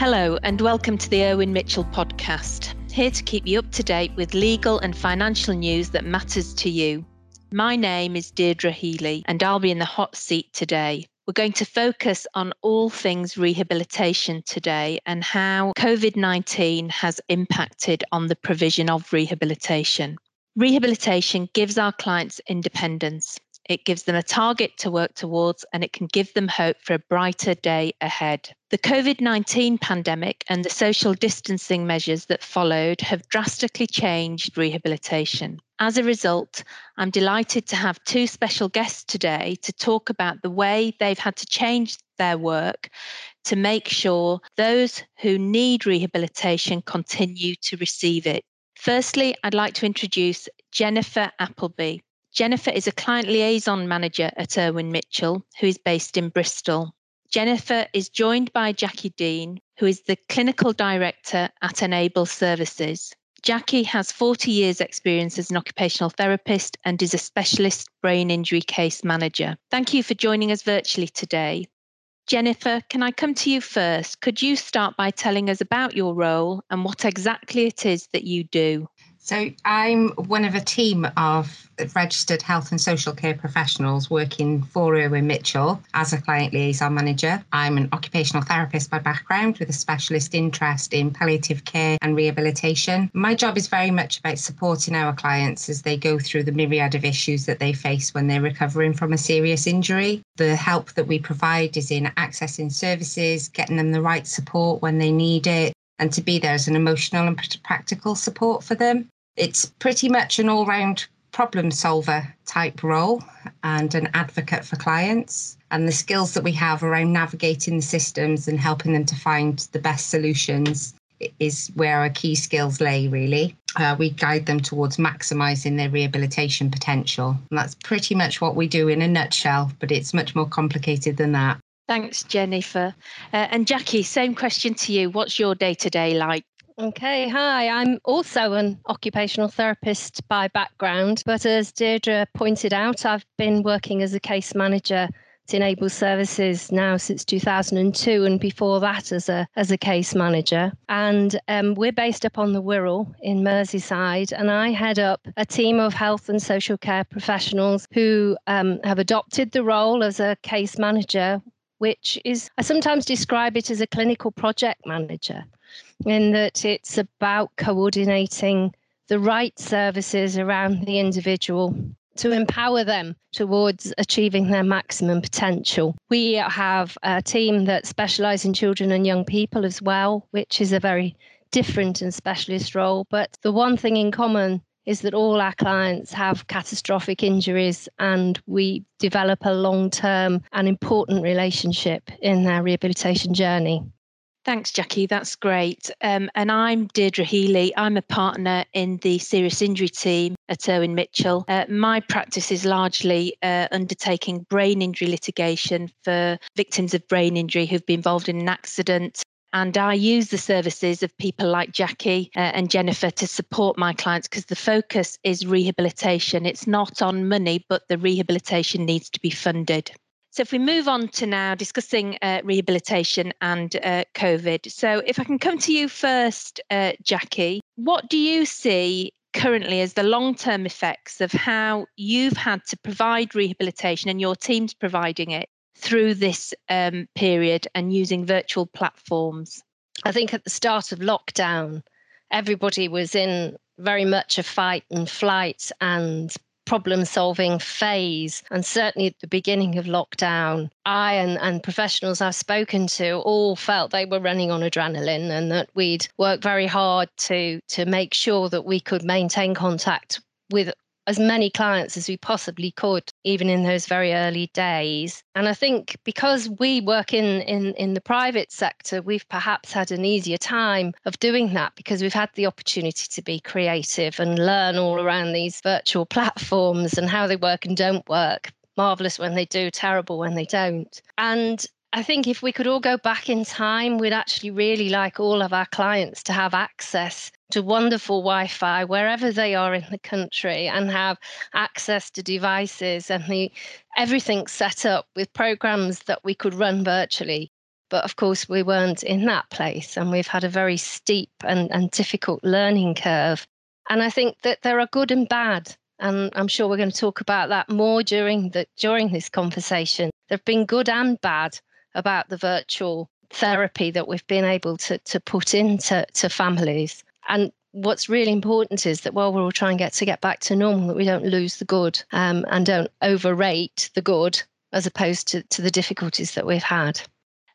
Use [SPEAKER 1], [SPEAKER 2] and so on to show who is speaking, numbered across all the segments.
[SPEAKER 1] Hello, and welcome to the Irwin Mitchell podcast. Here to keep you up to date with legal and financial news that matters to you. My name is Deirdre Healy, and I'll be in the hot seat today. We're going to focus on all things rehabilitation today and how COVID 19 has impacted on the provision of rehabilitation. Rehabilitation gives our clients independence. It gives them a target to work towards and it can give them hope for a brighter day ahead. The COVID 19 pandemic and the social distancing measures that followed have drastically changed rehabilitation. As a result, I'm delighted to have two special guests today to talk about the way they've had to change their work to make sure those who need rehabilitation continue to receive it. Firstly, I'd like to introduce Jennifer Appleby. Jennifer is a client liaison manager at Irwin Mitchell, who is based in Bristol. Jennifer is joined by Jackie Dean, who is the clinical director at Enable Services. Jackie has 40 years' experience as an occupational therapist and is a specialist brain injury case manager. Thank you for joining us virtually today. Jennifer, can I come to you first? Could you start by telling us about your role and what exactly it is that you do?
[SPEAKER 2] So, I'm one of a team of registered health and social care professionals working for Irwin Mitchell as a client liaison manager. I'm an occupational therapist by background with a specialist interest in palliative care and rehabilitation. My job is very much about supporting our clients as they go through the myriad of issues that they face when they're recovering from a serious injury. The help that we provide is in accessing services, getting them the right support when they need it, and to be there as an emotional and practical support for them. It's pretty much an all round problem solver type role and an advocate for clients. And the skills that we have around navigating the systems and helping them to find the best solutions is where our key skills lay, really. Uh, we guide them towards maximizing their rehabilitation potential. And that's pretty much what we do in a nutshell, but it's much more complicated than that.
[SPEAKER 1] Thanks, Jennifer. Uh, and Jackie, same question to you. What's your day to day like?
[SPEAKER 3] Okay, hi. I'm also an occupational therapist by background, but as Deirdre pointed out, I've been working as a case manager at Enable Services now since 2002, and before that as a as a case manager. And um, we're based up on the Wirral in Merseyside, and I head up a team of health and social care professionals who um, have adopted the role as a case manager which is, I sometimes describe it as a clinical project manager, in that it's about coordinating the right services around the individual to empower them towards achieving their maximum potential. We have a team that specialise in children and young people as well, which is a very different and specialist role. But the one thing in common is that all our clients have catastrophic injuries and we develop a long term and important relationship in their rehabilitation journey.
[SPEAKER 1] Thanks, Jackie. That's great. Um, and I'm Deirdre Healy. I'm a partner in the serious injury team at Irwin Mitchell. Uh, my practice is largely uh, undertaking brain injury litigation for victims of brain injury who've been involved in an accident and I use the services of people like Jackie uh, and Jennifer to support my clients because the focus is rehabilitation. It's not on money, but the rehabilitation needs to be funded. So, if we move on to now discussing uh, rehabilitation and uh, COVID. So, if I can come to you first, uh, Jackie, what do you see currently as the long term effects of how you've had to provide rehabilitation and your team's providing it through this um, period and using virtual platforms?
[SPEAKER 3] I think at the start of lockdown, everybody was in very much a fight and flight and problem solving phase. And certainly at the beginning of lockdown, I and, and professionals I've spoken to all felt they were running on adrenaline and that we'd worked very hard to to make sure that we could maintain contact with as many clients as we possibly could, even in those very early days. And I think because we work in, in, in the private sector, we've perhaps had an easier time of doing that because we've had the opportunity to be creative and learn all around these virtual platforms and how they work and don't work. Marvelous when they do, terrible when they don't. And I think if we could all go back in time, we'd actually really like all of our clients to have access to wonderful Wi Fi wherever they are in the country and have access to devices and the, everything set up with programs that we could run virtually. But of course, we weren't in that place, and we've had a very steep and, and difficult learning curve. And I think that there are good and bad and I'm sure we're going to talk about that more during the during this conversation. There've been good and bad about the virtual therapy that we've been able to to put into to families. And what's really important is that while we're all trying to get to get back to normal, that we don't lose the good um, and don't overrate the good as opposed to, to the difficulties that we've had.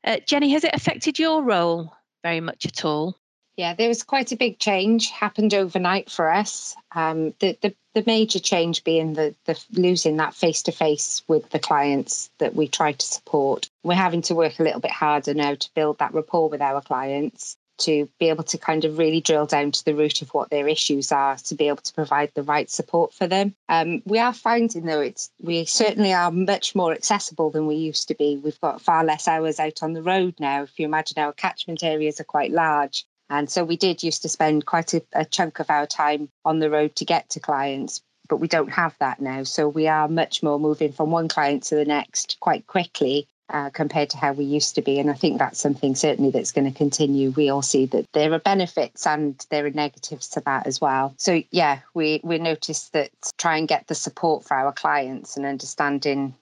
[SPEAKER 1] Uh, Jenny, has it affected your role very much at all?
[SPEAKER 2] Yeah, there was quite a big change happened overnight for us. Um, the, the the major change being the, the losing that face to face with the clients that we try to support. We're having to work a little bit harder now to build that rapport with our clients to be able to kind of really drill down to the root of what their issues are to be able to provide the right support for them. Um, we are finding though it's we certainly are much more accessible than we used to be. We've got far less hours out on the road now. If you imagine our catchment areas are quite large. And so we did used to spend quite a, a chunk of our time on the road to get to clients, but we don't have that now. So we are much more moving from one client to the next quite quickly uh, compared to how we used to be. And I think that's something certainly that's going to continue. We all see that there are benefits and there are negatives to that as well. So yeah, we we noticed that try and get the support for our clients and understanding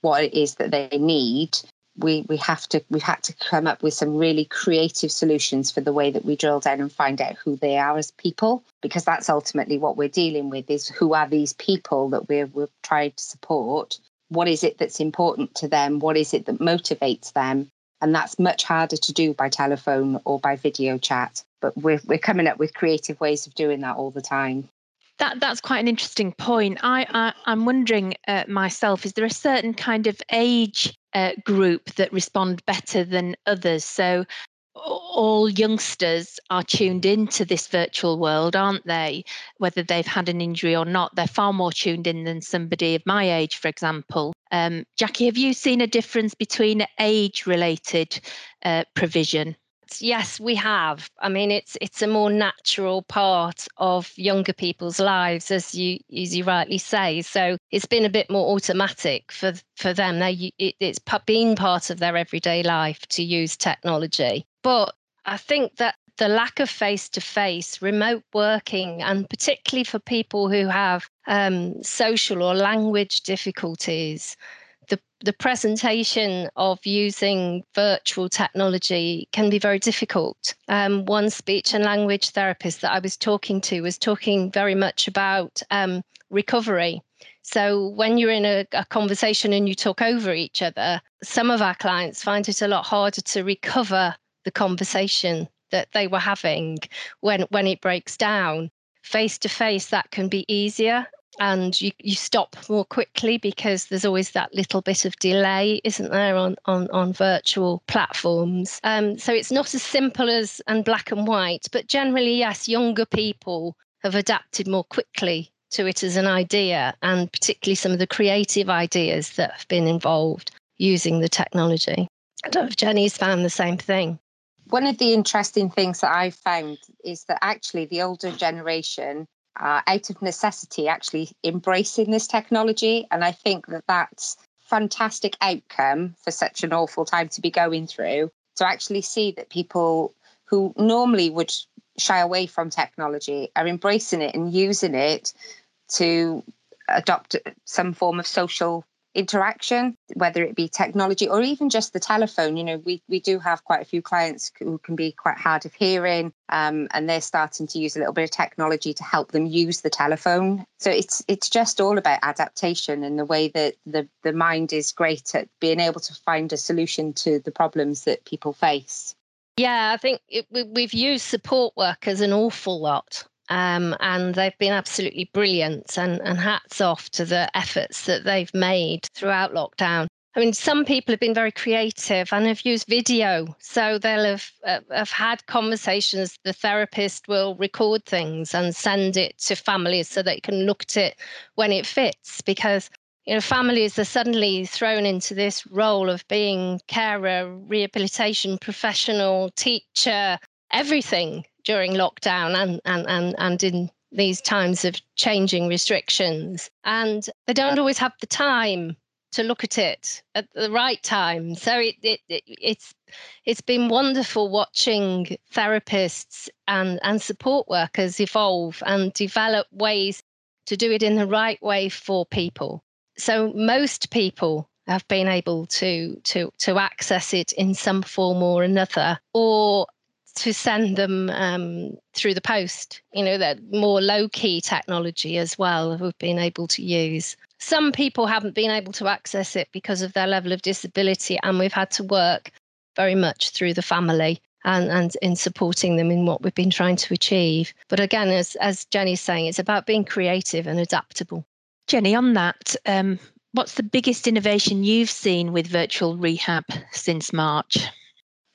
[SPEAKER 2] what it is that they need we we have to we've had to come up with some really creative solutions for the way that we drill down and find out who they are as people because that's ultimately what we're dealing with is who are these people that we're we're trying to support? What is it that's important to them? What is it that motivates them? And that's much harder to do by telephone or by video chat but we're we're coming up with creative ways of doing that all the time.
[SPEAKER 1] That that's quite an interesting point. I, I am wondering uh, myself: is there a certain kind of age uh, group that respond better than others? So all youngsters are tuned into this virtual world, aren't they? Whether they've had an injury or not, they're far more tuned in than somebody of my age, for example. Um, Jackie, have you seen a difference between age-related uh, provision?
[SPEAKER 3] Yes, we have. I mean, it's it's a more natural part of younger people's lives, as you as you rightly say. So it's been a bit more automatic for for them. They it, it's been part of their everyday life to use technology. But I think that the lack of face to face, remote working, and particularly for people who have um, social or language difficulties, the, the presentation of using virtual technology can be very difficult. Um, one speech and language therapist that I was talking to was talking very much about um, recovery. So when you're in a, a, conversation and you talk over each other, some of our clients find it a lot harder to recover the conversation that they were having when when it breaks down. Face to face, that can be easier and you, you stop more quickly because there's always that little bit of delay, isn't there, on on, on virtual platforms. Um, so it's not as simple as and black and white, but generally, yes, younger people have adapted more quickly to it as an idea, and particularly some of the creative ideas that have been involved using the technology. I don't know if Jenny's found the same thing.
[SPEAKER 2] One of the interesting things that I've found is that actually the older generation out of necessity actually embracing this technology. And I think that that's fantastic outcome for such an awful time to be going through to actually see that people who normally would shy away from technology are embracing it and using it to adopt some form of social interaction, whether it be technology or even just the telephone. You know, we, we do have quite a few clients who can be quite hard of hearing, um, and they're starting to use a little bit of technology to help them use the telephone. So it's it's just all about adaptation and the way that the, the mind is great at being able to find a solution to the problems that people face.
[SPEAKER 3] Yeah, I think it, we, we've used support workers an awful lot um, and they've been absolutely brilliant. And, and hats off to the efforts that they've made throughout lockdown. I mean, some people have been very creative and have used video. So they'll have, uh, have had conversations. The therapist will record things and send it to families so they can look at it when it fits. Because, you know, families are suddenly thrown into this role of being carer, rehabilitation professional, teacher, everything during lockdown and, and, and, and in these times of changing restrictions. And they don't always have the time to look at it at the right time. So it, it, it, it's it's been wonderful watching therapists and, and support workers evolve and develop ways to do it in the right way for people. So most people have been able to to to access it in some form or another, or to send them um, through the post. You know, that more low key technology as well we've been able to use. Some people haven't been able to access it because of their level of disability, and we've had to work very much through the family and, and in supporting them in what we've been trying to achieve. But again, as, as Jenny's saying, it's about being creative and adaptable.
[SPEAKER 1] Jenny, on that, um, what's the biggest innovation you've seen with virtual rehab since March?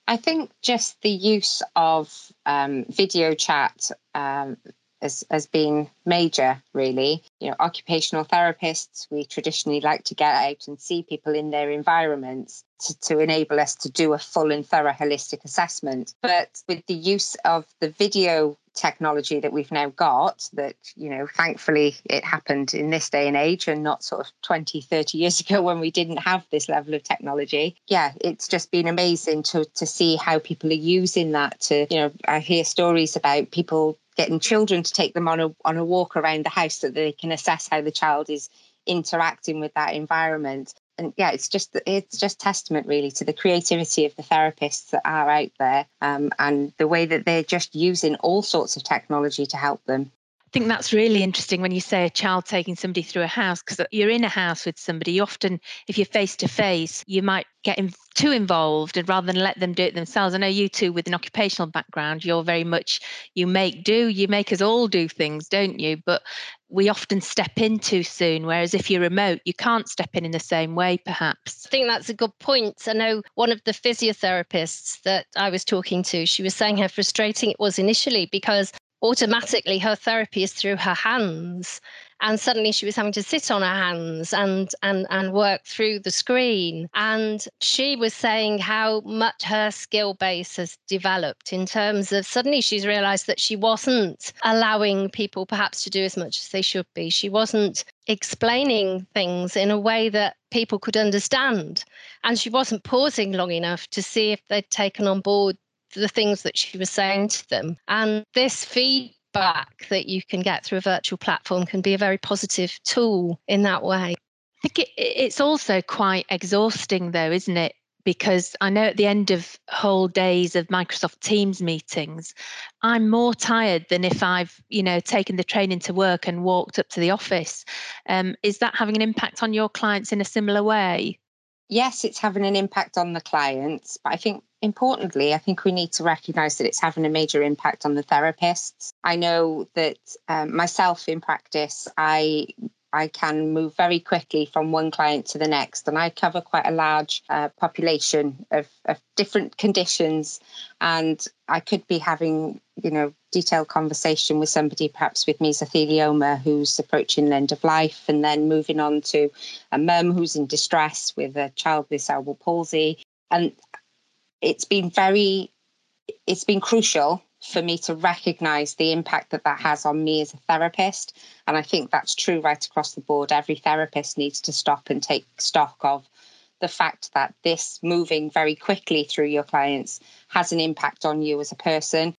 [SPEAKER 2] I think just the use of um, video chat um, has, has been major, really. You know, occupational therapists, we traditionally like to get out and see people in their environments to, to enable us to do a full and thorough holistic assessment. But with the use of the video technology that we've now got that you know thankfully it happened in this day and age and not sort of 20 30 years ago when we didn't have this level of technology. Yeah it's just been amazing to to see how people are using that to you know i hear stories about people getting children to take them on a on a walk around the house so that they can assess how the child is interacting with that environment and yeah it's just it's just testament really to the creativity of the therapists that are out there um, and the way that they're just using all sorts of technology to help them
[SPEAKER 1] think that's really interesting when you say a child taking somebody through a house because you're in a house with somebody. You often, if you're face to face, you might get in, too involved and rather than let them do it themselves. I know you two with an occupational background, you're very much you make do, you make us all do things, don't you? But we often step in too soon. Whereas if you're remote, you can't step in in the same way, perhaps.
[SPEAKER 3] I think that's a good point. I know one of the physiotherapists that I was talking to, she was saying how frustrating it was initially because automatically her therapy is through her hands. And suddenly she was having to sit on her hands and and and work through the screen. And she was saying how much her skill base has developed in terms of suddenly she's realized that she wasn't allowing people perhaps to do as much as they should be. She wasn't explaining things in a way that people could understand. And she wasn't pausing long enough to see if they'd taken on board the things that she was saying to them. And this feedback that you can get through a virtual platform can be a very positive tool in that way.
[SPEAKER 1] I think it, it's also quite exhausting, though, isn't it? Because I know at the end of whole days of Microsoft Teams meetings, I'm more tired than if I've, you know, taken the train into work and walked up to the office. Um, is that having an impact on your clients in a similar way?
[SPEAKER 2] Yes, it's having an impact on the clients, but I think importantly, I think we need to recognize that it's having a major impact on the therapists. I know that um, myself in practice, I I can move very quickly from one client to the next, and I cover quite a large uh, population of, of different conditions. And I could be having, you know, detailed conversation with somebody, perhaps with mesothelioma, who's approaching the end of life, and then moving on to a mum who's in distress with a child with cerebral palsy. And it's been very, it's been crucial for me to recognize the impact that that has on me as a therapist. And I think that's true right across the board. Every therapist needs to stop and take stock of the fact that this moving very quickly through your clients has an impact on you as a person.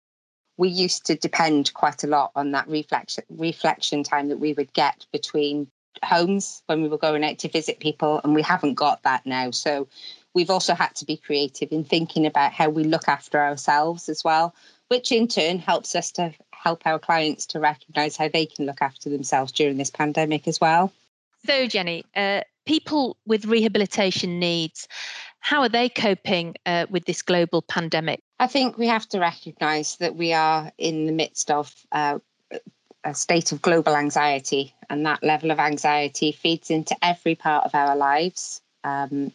[SPEAKER 2] We used to depend quite a lot on that reflection reflection time that we would get between homes when we were going out to visit people and we haven't got that now. So we've also had to be creative in thinking about how we look after ourselves as well which in turn helps us to help our clients to recognize how they can look after themselves during this pandemic as well.
[SPEAKER 1] So, Jenny, uh, people with rehabilitation needs, how are they coping uh, with this global pandemic?
[SPEAKER 2] I think we have to recognize that we are in the midst of uh, a state of global anxiety, and that level of anxiety feeds into every part of our lives. Um,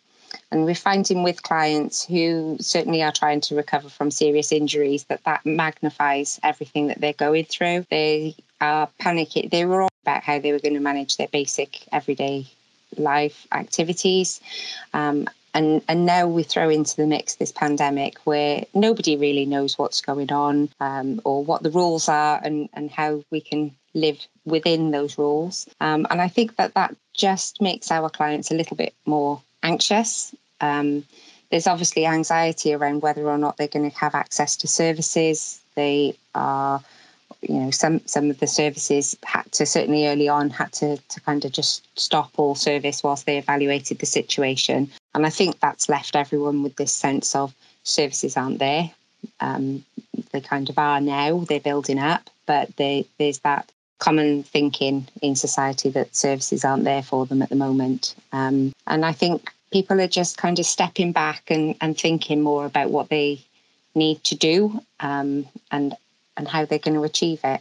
[SPEAKER 2] and we're finding with clients who certainly are trying to recover from serious injuries that that magnifies everything that they're going through. They are panicking. They were all about how they were going to manage their basic everyday life activities. Um, and and now we throw into the mix this pandemic where nobody really knows what's going on um, or what the rules are and and how we can live within those rules. Um, and I think that that just makes our clients a little bit more anxious. Um, there's obviously anxiety around whether or not they're going to have access to services. They are, you know, some some of the services had to certainly early on had to to kind of just stop all service whilst they evaluated the situation. And I think that's left everyone with this sense of services aren't there. Um, they kind of are now. They're building up, but they, there's that common thinking in society that services aren't there for them at the moment. Um, and I think people are just kind of stepping back and, and thinking more about what they need to do um, and and how they're going to achieve it.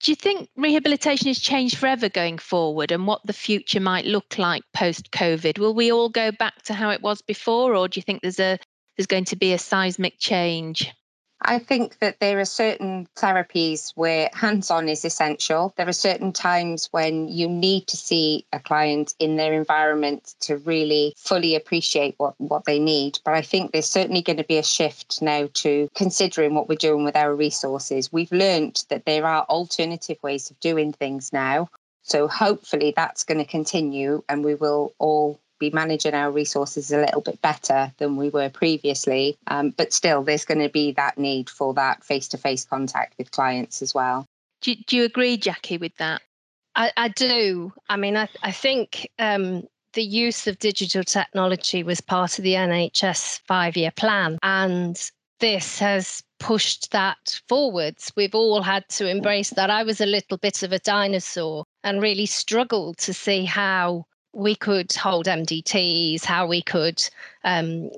[SPEAKER 1] Do you think rehabilitation has changed forever going forward and what the future might look like post COVID? Will we all go back to how it was before or do you think there's a there's going to be a seismic change?
[SPEAKER 2] I think that there are certain therapies where hands on is essential. There are certain times when you need to see a client in their environment to really fully appreciate what, what they need. But I think there's certainly going to be a shift now to considering what we're doing with our resources. We've learned that there are alternative ways of doing things now. So hopefully that's going to continue and we will all be managing our resources a little bit better than we were previously. Um, but still, there's going to be that need for that face to face contact with clients as well.
[SPEAKER 1] Do, do you agree, Jackie, with that?
[SPEAKER 3] I, I do. I mean, I, I think um, the use of digital technology was part of the NHS five year plan. And this has pushed that forwards. We've all had to embrace that. I was a little bit of a dinosaur and really struggled to see how we could hold MDTs, how we could um,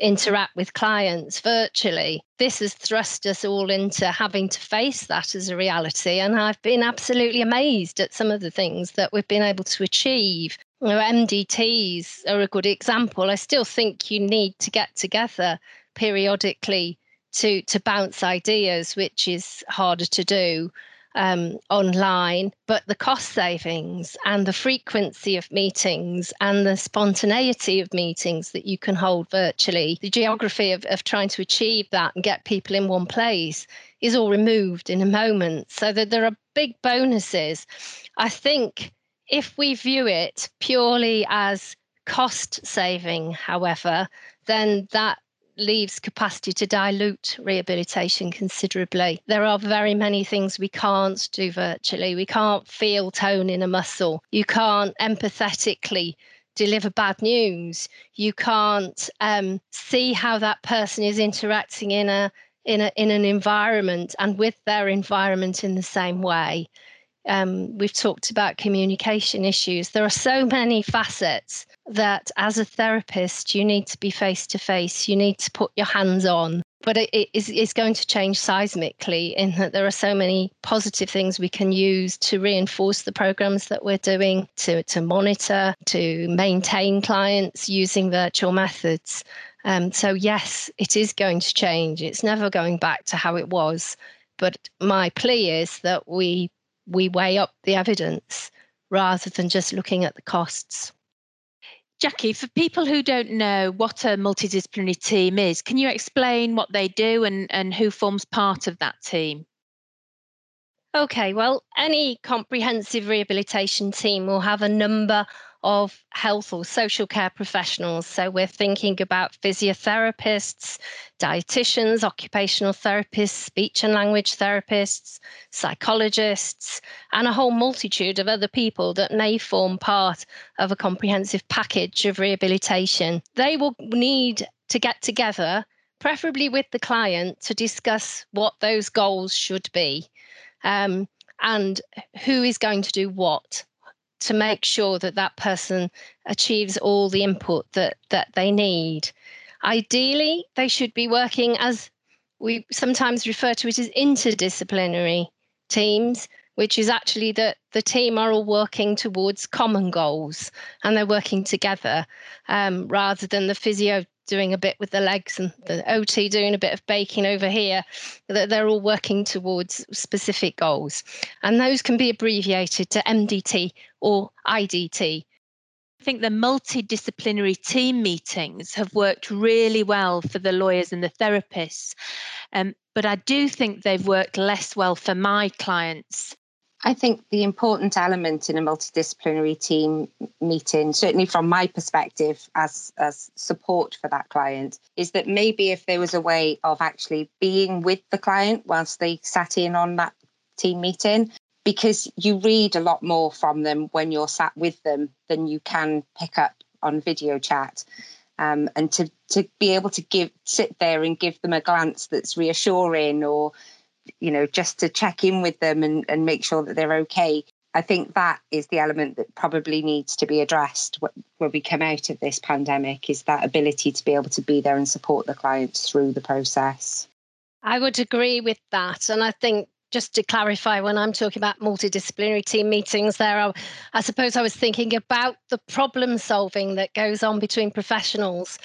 [SPEAKER 3] interact with clients virtually. This has thrust us all into having to face that as a reality. And I've been absolutely amazed at some of the things that we've been able to achieve. You know, MDTs are a good example. I still think you need to get together periodically to to bounce ideas, which is harder to do um, online, but the cost savings and the frequency of meetings and the spontaneity of meetings that you can hold virtually, the geography of, of trying to achieve that and get people in one place is all removed in a moment. So that there are big bonuses. I think if we view it purely as cost saving, however, then that leaves capacity to dilute rehabilitation considerably. There are very many things we can't do virtually. We can't feel tone in a muscle. You can't empathetically deliver bad news. You can't um, see how that person is interacting in a in a in an environment and with their environment in the same way. Um, we've talked about communication issues. There are so many facets that as a therapist, you need to be face to face, you need to put your hands on. But it, it is it's going to change seismically in that there are so many positive things we can use to reinforce the programs that we're doing, to, to monitor, to maintain clients using virtual methods. Um, so, yes, it is going to change. It's never going back to how it was. But my plea is that we we weigh up the evidence rather than just looking at the costs.
[SPEAKER 1] Jackie, for people who don't know what a multidisciplinary team is, can you explain what they do and, and who forms part of that team?
[SPEAKER 3] Okay, well, any comprehensive rehabilitation team will have a number of health or social care professionals. So we're thinking about physiotherapists, dietitians, occupational therapists, speech and language therapists, psychologists, and a whole multitude of other people that may form part of a comprehensive package of rehabilitation. They will need to get together, preferably with the client, to discuss what those goals should be. Um, and who is going to do what to make sure that that person achieves all the input that that they need. Ideally, they should be working as we sometimes refer to it as interdisciplinary teams, which is actually that the team are all working towards common goals and they're working together um, rather than the physio doing a bit with the legs and the OT doing a bit of baking over here. That they're all working towards specific goals. And those can be abbreviated to MDT or IDT.
[SPEAKER 1] I think the multidisciplinary team meetings have worked really well for the lawyers and the therapists. Um, but I do think they've worked less well for my clients
[SPEAKER 2] I think the important element in a multidisciplinary team meeting, certainly from my perspective as, as support for that client, is that maybe if there was a way of actually being with the client whilst they sat in on that team meeting, because you read a lot more from them when you're sat with them than you can pick up on video chat. Um, and to, to be able to give sit there and give them a glance that's reassuring or you know, just to check in with them and, and make sure that they're okay. I think that is the element that probably needs to be addressed when we come out of this pandemic is that ability to be able to be there and support the clients through the process.
[SPEAKER 3] I would agree with that. And I think just to clarify, when I'm talking about multidisciplinary team meetings, there, I, I suppose I was thinking about the problem solving that goes on between professionals.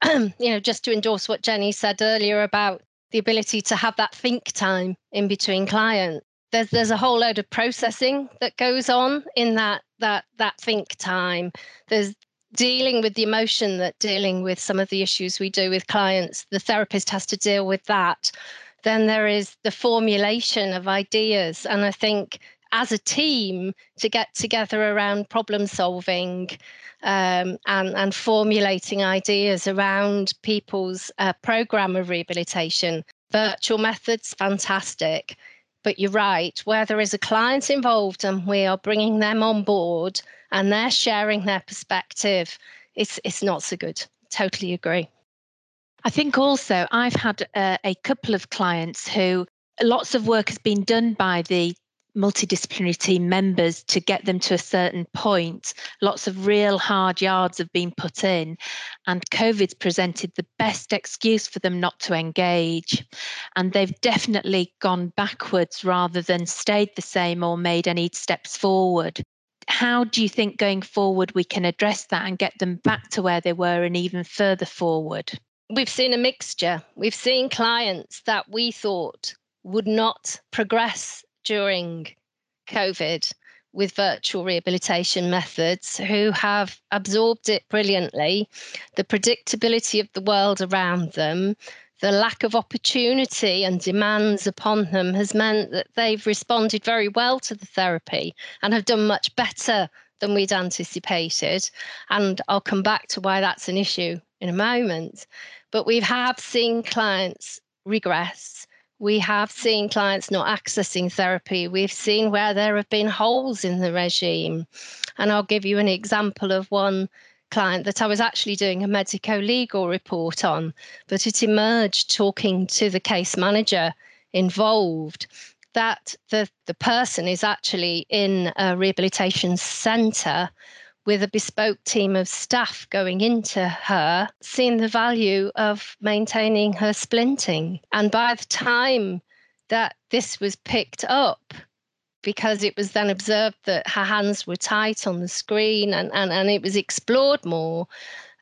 [SPEAKER 3] you know, just to endorse what Jenny said earlier about the ability to have that think time in between clients. There's there's a whole load of processing that goes on in that that that think time. There's dealing with the emotion that dealing with some of the issues we do with clients. The therapist has to deal with that. Then there is the formulation of ideas. And I think as a team to get together around problem solving um, and, and formulating ideas around people's uh, program of rehabilitation. Virtual methods, fantastic. But you're right, where there is a client involved and we are bringing them on board and they're sharing their perspective, it's, it's not so good. Totally agree.
[SPEAKER 1] I think also I've had uh, a couple of clients who lots of work has been done by the multidisciplinary team members to get them to a certain point. Lots of real hard yards have been put in, and COVID's presented the best excuse for them not to engage. And they've definitely gone backwards rather than stayed the same or made any steps forward. How do you think going forward we can address that and get them back to where they were and even further forward?
[SPEAKER 3] We've seen a mixture. We've seen clients that we thought would not progress during COVID with virtual rehabilitation methods who have absorbed it brilliantly. The predictability of the world around them, the lack of opportunity and demands upon them has meant that they've responded very well to the therapy and have done much better than we'd anticipated. And I'll come back to why that's an issue in a moment. But we have seen clients regress we have seen clients not accessing therapy. We've seen where there have been holes in the regime. And I'll give you an example of one client that I was actually doing a medico legal report on, but it emerged talking to the case manager involved that the, the person is actually in a rehabilitation centre with a bespoke team of staff going into her, seeing the value of maintaining her splinting. And by the time that this was picked up, because it was then observed that her hands were tight on the screen and, and, and it was explored more,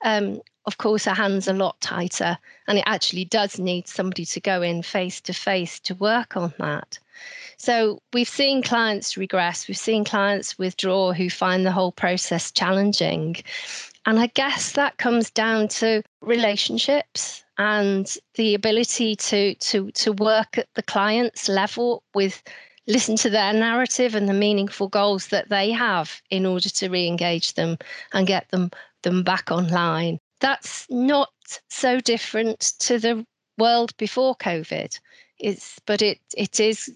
[SPEAKER 3] um, of course, her hands are a lot tighter. And it actually does need somebody to go in face to face to work on that. So we've seen clients regress, we've seen clients withdraw who find the whole process challenging. And I guess that comes down to relationships and the ability to to to work at the client's level with listen to their narrative and the meaningful goals that they have in order to re-engage them and get them them back online. That's not so different to the world before COVID. It's but it it is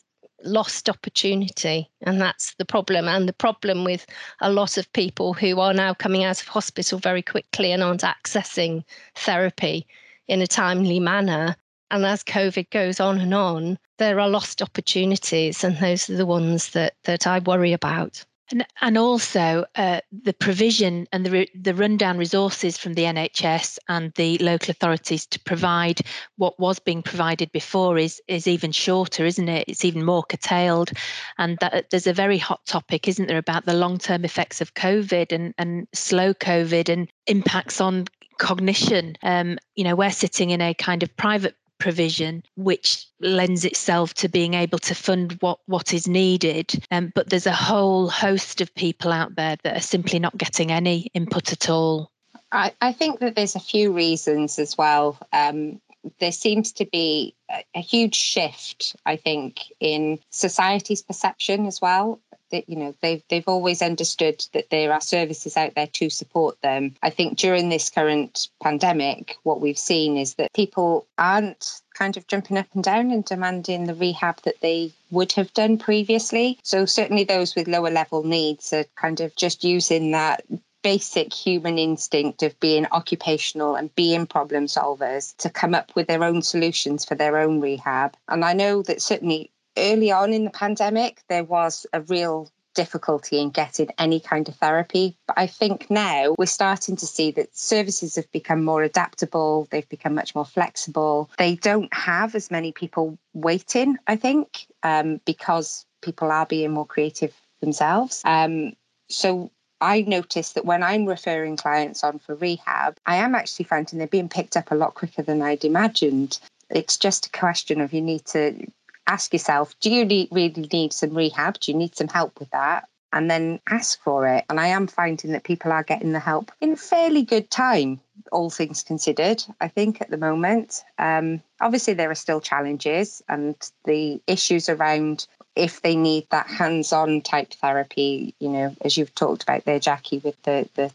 [SPEAKER 3] lost opportunity and that's the problem. And the problem with a lot of people who are now coming out of hospital very quickly and aren't accessing therapy in a timely manner. And as covid goes on and on there are lost opportunities and those are the ones that that i worry about
[SPEAKER 1] and, and also uh, the provision and the, re- the rundown resources from the NHS and the local authorities to provide what was being provided before is is even shorter, isn't it? It's even more curtailed, and that, there's a very hot topic, isn't there, about the long term effects of COVID and and slow COVID and impacts on cognition. Um, you know, we're sitting in a kind of private provision, which lends itself to being able to fund what, what is needed. Um, but there's a whole host of people out there that are simply not getting any input at all.
[SPEAKER 2] I, I think that there's a few reasons as well. Um, there seems to be a, a huge shift, I think, in society's perception as well that you know they've they've always understood that there are services out there to support them. I think during this current pandemic, what we've seen is that people aren't kind of jumping up and down and demanding the rehab that they would have done previously. So certainly those with lower level needs are kind of just using that basic human instinct of being occupational and being problem solvers to come up with their own solutions for their own rehab. And I know that certainly early on in the pandemic, there was a real difficulty in getting any kind of therapy. But I think now we're starting to see that services have become more adaptable, they've become much more flexible. They don't have as many people waiting, I think, um, because people are being more creative themselves. Um, so I noticed that when I'm referring clients on for rehab, I am actually finding they're being picked up a lot quicker than I'd imagined. It's just a question of you need to ask yourself, do you need, really need some rehab? Do you need some help with that? And then ask for it. And I am finding that people are getting the help in fairly good time, all things considered, I think, at the moment. Um, obviously, there are still challenges, and the issues around if they need that hands-on type therapy, you know, as you've talked about there, Jackie, with the the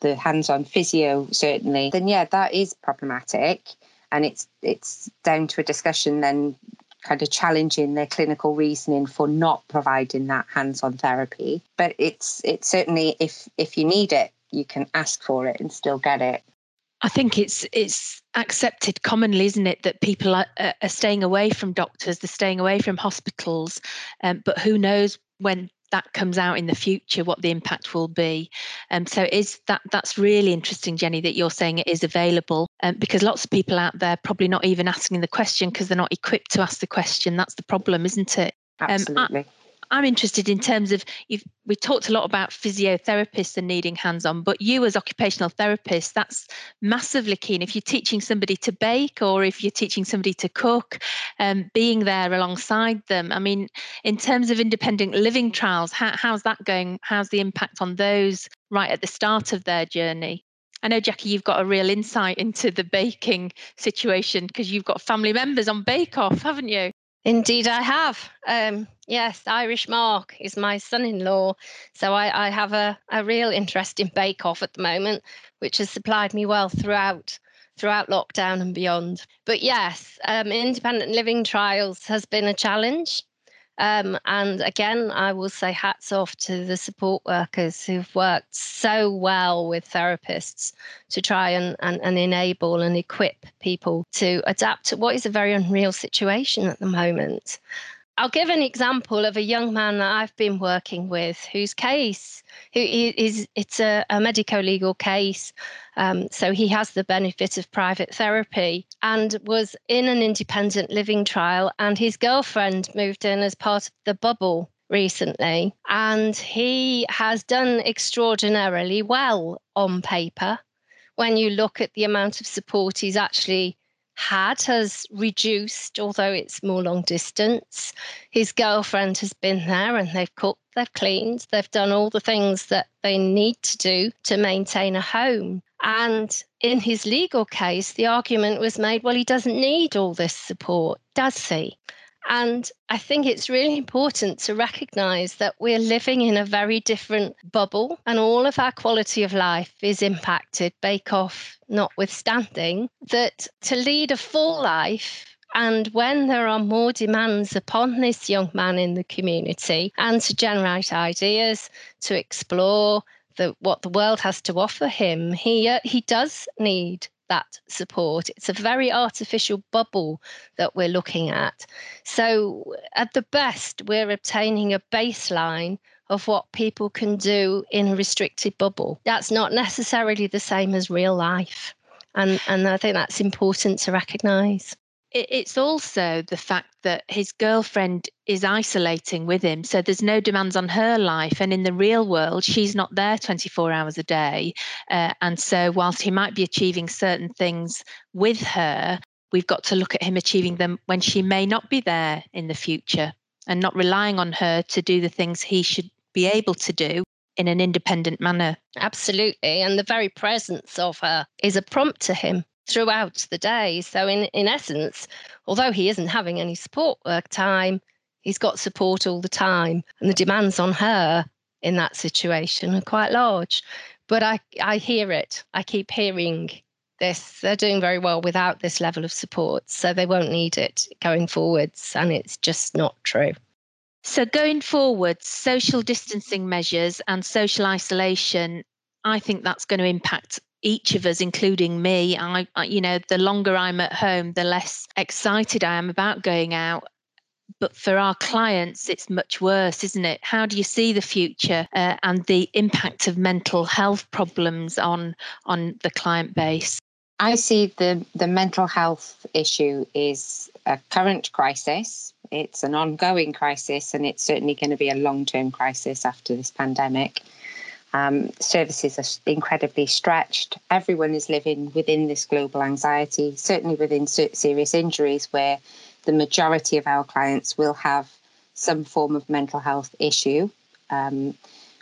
[SPEAKER 2] the hands-on physio, certainly, then yeah, that is problematic, and it's it's down to a discussion then kind of challenging their clinical reasoning for not providing that hands-on therapy. But it's it's certainly if if you need it, you can ask for it and still get it.
[SPEAKER 1] I think it's it's accepted commonly, isn't it, that people are, are staying away from doctors, they're staying away from hospitals, um, but who knows when that comes out in the future, what the impact will be. Um, so is that that's really interesting, Jenny, that you're saying it is available, um, because lots of people out there probably not even asking the question because they're not equipped to ask the question. That's the problem, isn't it?
[SPEAKER 2] Absolutely.
[SPEAKER 1] Um, I'm interested in terms of we talked a lot about physiotherapists and needing hands-on, but you as occupational therapists, that's massively keen. If you're teaching somebody to bake or if you're teaching somebody to cook, um, being there alongside them. I mean, in terms of independent living trials, how, how's that going? How's the impact on those right at the start of their journey? I know, Jackie, you've got a real insight into the baking situation because you've got family members on Bake Off, haven't you?
[SPEAKER 3] Indeed, I have. Um, yes, Irish Mark is my son in law. So I, I have a, a real interest in Bake Off at the moment, which has supplied me well throughout throughout lockdown and beyond. But yes, um, independent living trials has been a challenge. Um, and again, I will say hats off to the support workers who've worked so well with therapists to try and, and, and enable and equip people to adapt to what is a very unreal situation at the moment. I'll give an example of a young man that I've been working with whose case who is it's a, a medico-legal case. Um, so he has the benefit of private therapy and was in an independent living trial and his girlfriend moved in as part of the bubble recently and he has done extraordinarily well on paper when you look at the amount of support he's actually had has reduced, although it's more long distance. His girlfriend has been there and they've cooked, they've cleaned, they've done all the things that they need to do to maintain a home. And in his legal case, the argument was made well, he doesn't need all this support, does he? And I think it's really important to recognize that we're living in a very different bubble and all of our quality of life is impacted, bake off notwithstanding, that to lead a full life and when there are more demands upon this young man in the community and to generate ideas, to explore the, what the world has to offer him, he, uh, he does need that support. It's a very artificial bubble that we're looking at. So, at the best, we're obtaining a baseline of what people can do in a restricted bubble. That's not necessarily the same as real life. And, and I think that's important to recognize
[SPEAKER 1] it's also the fact that his girlfriend is isolating with him. So there's no demands on her life. And in the real world, she's not there 24 hours a day. Uh, and so, whilst he might be achieving certain things with her, we've got to look at him achieving them when she may not be there in the future and not relying on her to do the things he should be able to do in an independent manner.
[SPEAKER 3] Absolutely. And the very presence of her is a prompt to him throughout the day. So, in, in essence, although he isn't having any support work time, he's got support all the time. And the demands on her in that situation are quite large. But I, I hear it. I keep hearing this. They're doing very well without this level of support. So they won't need it going forwards. And it's just not true.
[SPEAKER 1] So, going forward, social distancing measures and social isolation, I think that's going to impact each of us, including me. I, I, you know, the longer I'm at home, the less excited I am about going out. But for our clients, it's much worse, isn't it? How do you see the future uh, and the impact of mental health problems on on the client base?
[SPEAKER 2] I see the the mental health issue is a current crisis it's an ongoing crisis, and it's certainly going to be a long term crisis after this pandemic. Um, services are incredibly stretched. Everyone is living within this global anxiety, certainly within serious injuries, where the majority of our clients will have some form of mental health issue. Um,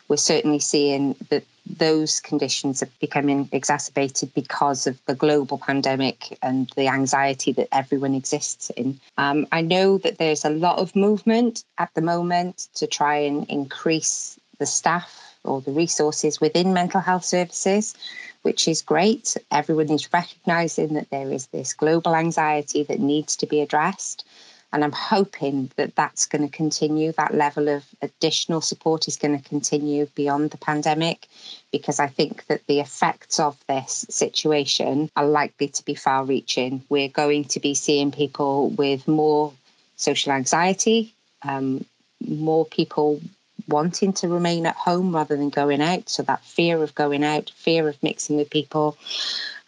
[SPEAKER 2] we're certainly seeing that those conditions are becoming exacerbated because of the global pandemic and the anxiety that everyone exists in. Um, I know that there's a lot of movement at the moment to try and increase the staff or the resources within mental health services, which is great. Everyone is recognizing that there is this global anxiety that needs to be addressed. And I'm hoping that that's going to continue. That level of additional support is going to continue beyond the pandemic because I think that the effects of this situation are likely to be far reaching. We're going to be seeing people with more social anxiety, um, more people wanting to remain at home rather than going out. So that fear of going out, fear of mixing with people.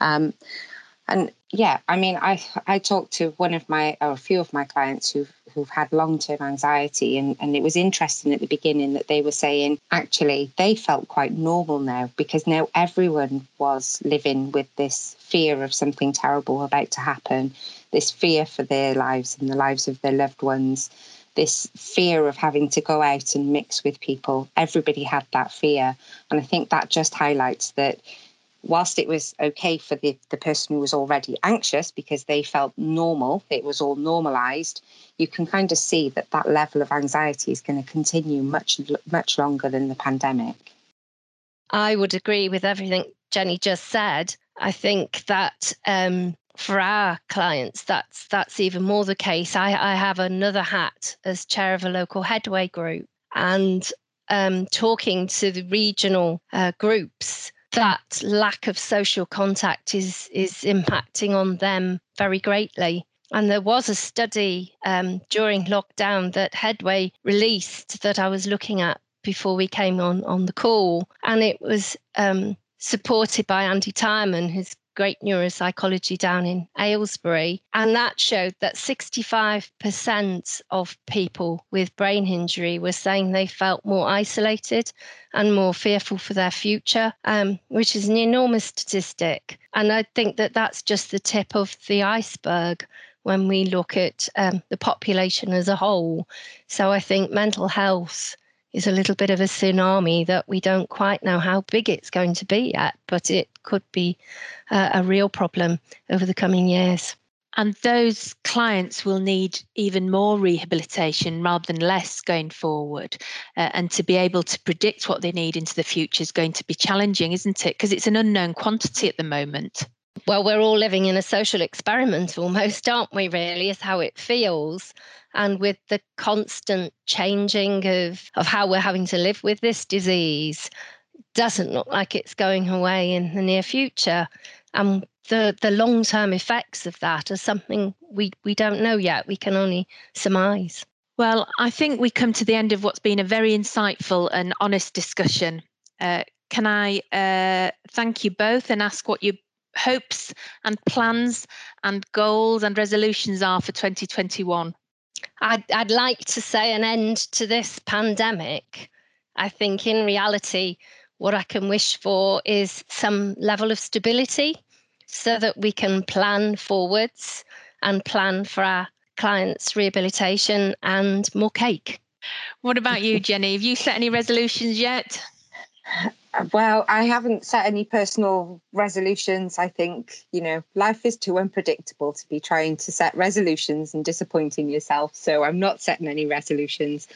[SPEAKER 2] Um, and yeah, I mean, I I talked to one of my or a few of my clients who've who've had long term anxiety, and and it was interesting at the beginning that they were saying actually they felt quite normal now because now everyone was living with this fear of something terrible about to happen, this fear for their lives and the lives of their loved ones. This fear of having to go out and mix with people. Everybody had that fear. And I think that just highlights that whilst it was okay for the, the person who was already anxious because they felt normal, it was all normalized, you can kind of see that that level of anxiety is going to continue much, much longer than the pandemic.
[SPEAKER 3] I would agree with everything Jenny just said. I think that um, for our clients, that's that's even more the case. I, I have another hat as chair of a local headway group, and um, talking to the regional uh, groups that lack of social contact is is impacting on them very greatly. And there was a study um, during lockdown that Headway released that I was looking at before we came on on the call, and it was um, supported by Andy Tyerman, who's great neuropsychology down in Aylesbury. And that showed that 65% of people with brain injury were saying they felt more isolated and more fearful for their future, um, which is an enormous statistic. And I think that that's just the tip of the iceberg when we look at um, the population as a whole. So I think mental health is a little bit of a tsunami that we don't quite know how big it's going to be yet, but it could be uh, a real problem over the coming years.
[SPEAKER 1] And those clients will need even more rehabilitation rather than less going forward. Uh, and to be able to predict what they need into the future is going to be challenging, isn't it? Because it's an unknown quantity at the moment.
[SPEAKER 3] Well, we're all living in a social experiment almost, aren't we, really, is how it feels. And with the constant changing of, of how we're having to live with this disease doesn't look like it's going away in the near future. And the the long term effects of that are something we we don't know yet. We can only surmise.
[SPEAKER 1] Well i think we come to the end of what's been a very insightful and honest discussion. Uh, can i uh, thank you both and ask what your hopes and plans and goals and resolutions are for 2021
[SPEAKER 3] I'd, I'd like to say an end to this pandemic. I think in reality, what I can wish for is some level of stability so that we can plan forwards and plan for our clients' rehabilitation and more cake.
[SPEAKER 1] What about you, Jenny? Have you set any resolutions yet?
[SPEAKER 2] Well, I haven't set any personal resolutions. I think, you know, life is too unpredictable to be trying to set resolutions and disappointing yourself. So I'm not setting any resolutions.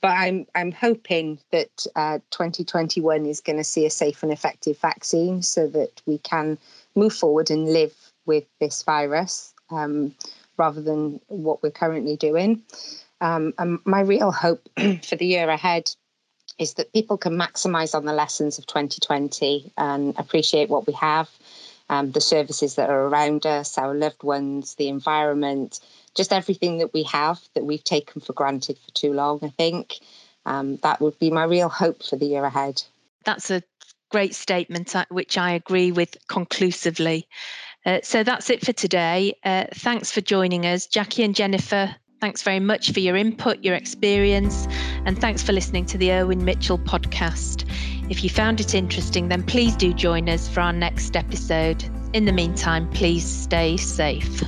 [SPEAKER 2] But I'm I'm hoping that uh, 2021 is going to see a safe and effective vaccine so that we can move forward and live with this virus um, rather than what we're currently doing. Um, and my real hope for the year ahead is that people can maximize on the lessons of 2020 and appreciate what we have, um, the services that are around us, our loved ones, the environment, just everything that we have that we've taken for granted for too long, I think. Um, that would be my real hope for the year ahead.
[SPEAKER 1] That's a great statement, uh, which I agree with conclusively. Uh, so that's it for today. Uh, thanks for joining us, Jackie and Jennifer. Thanks very much for your input, your experience, and thanks for listening to the Irwin Mitchell podcast. If you found it interesting, then please do join us for our next episode. In the meantime, please stay safe.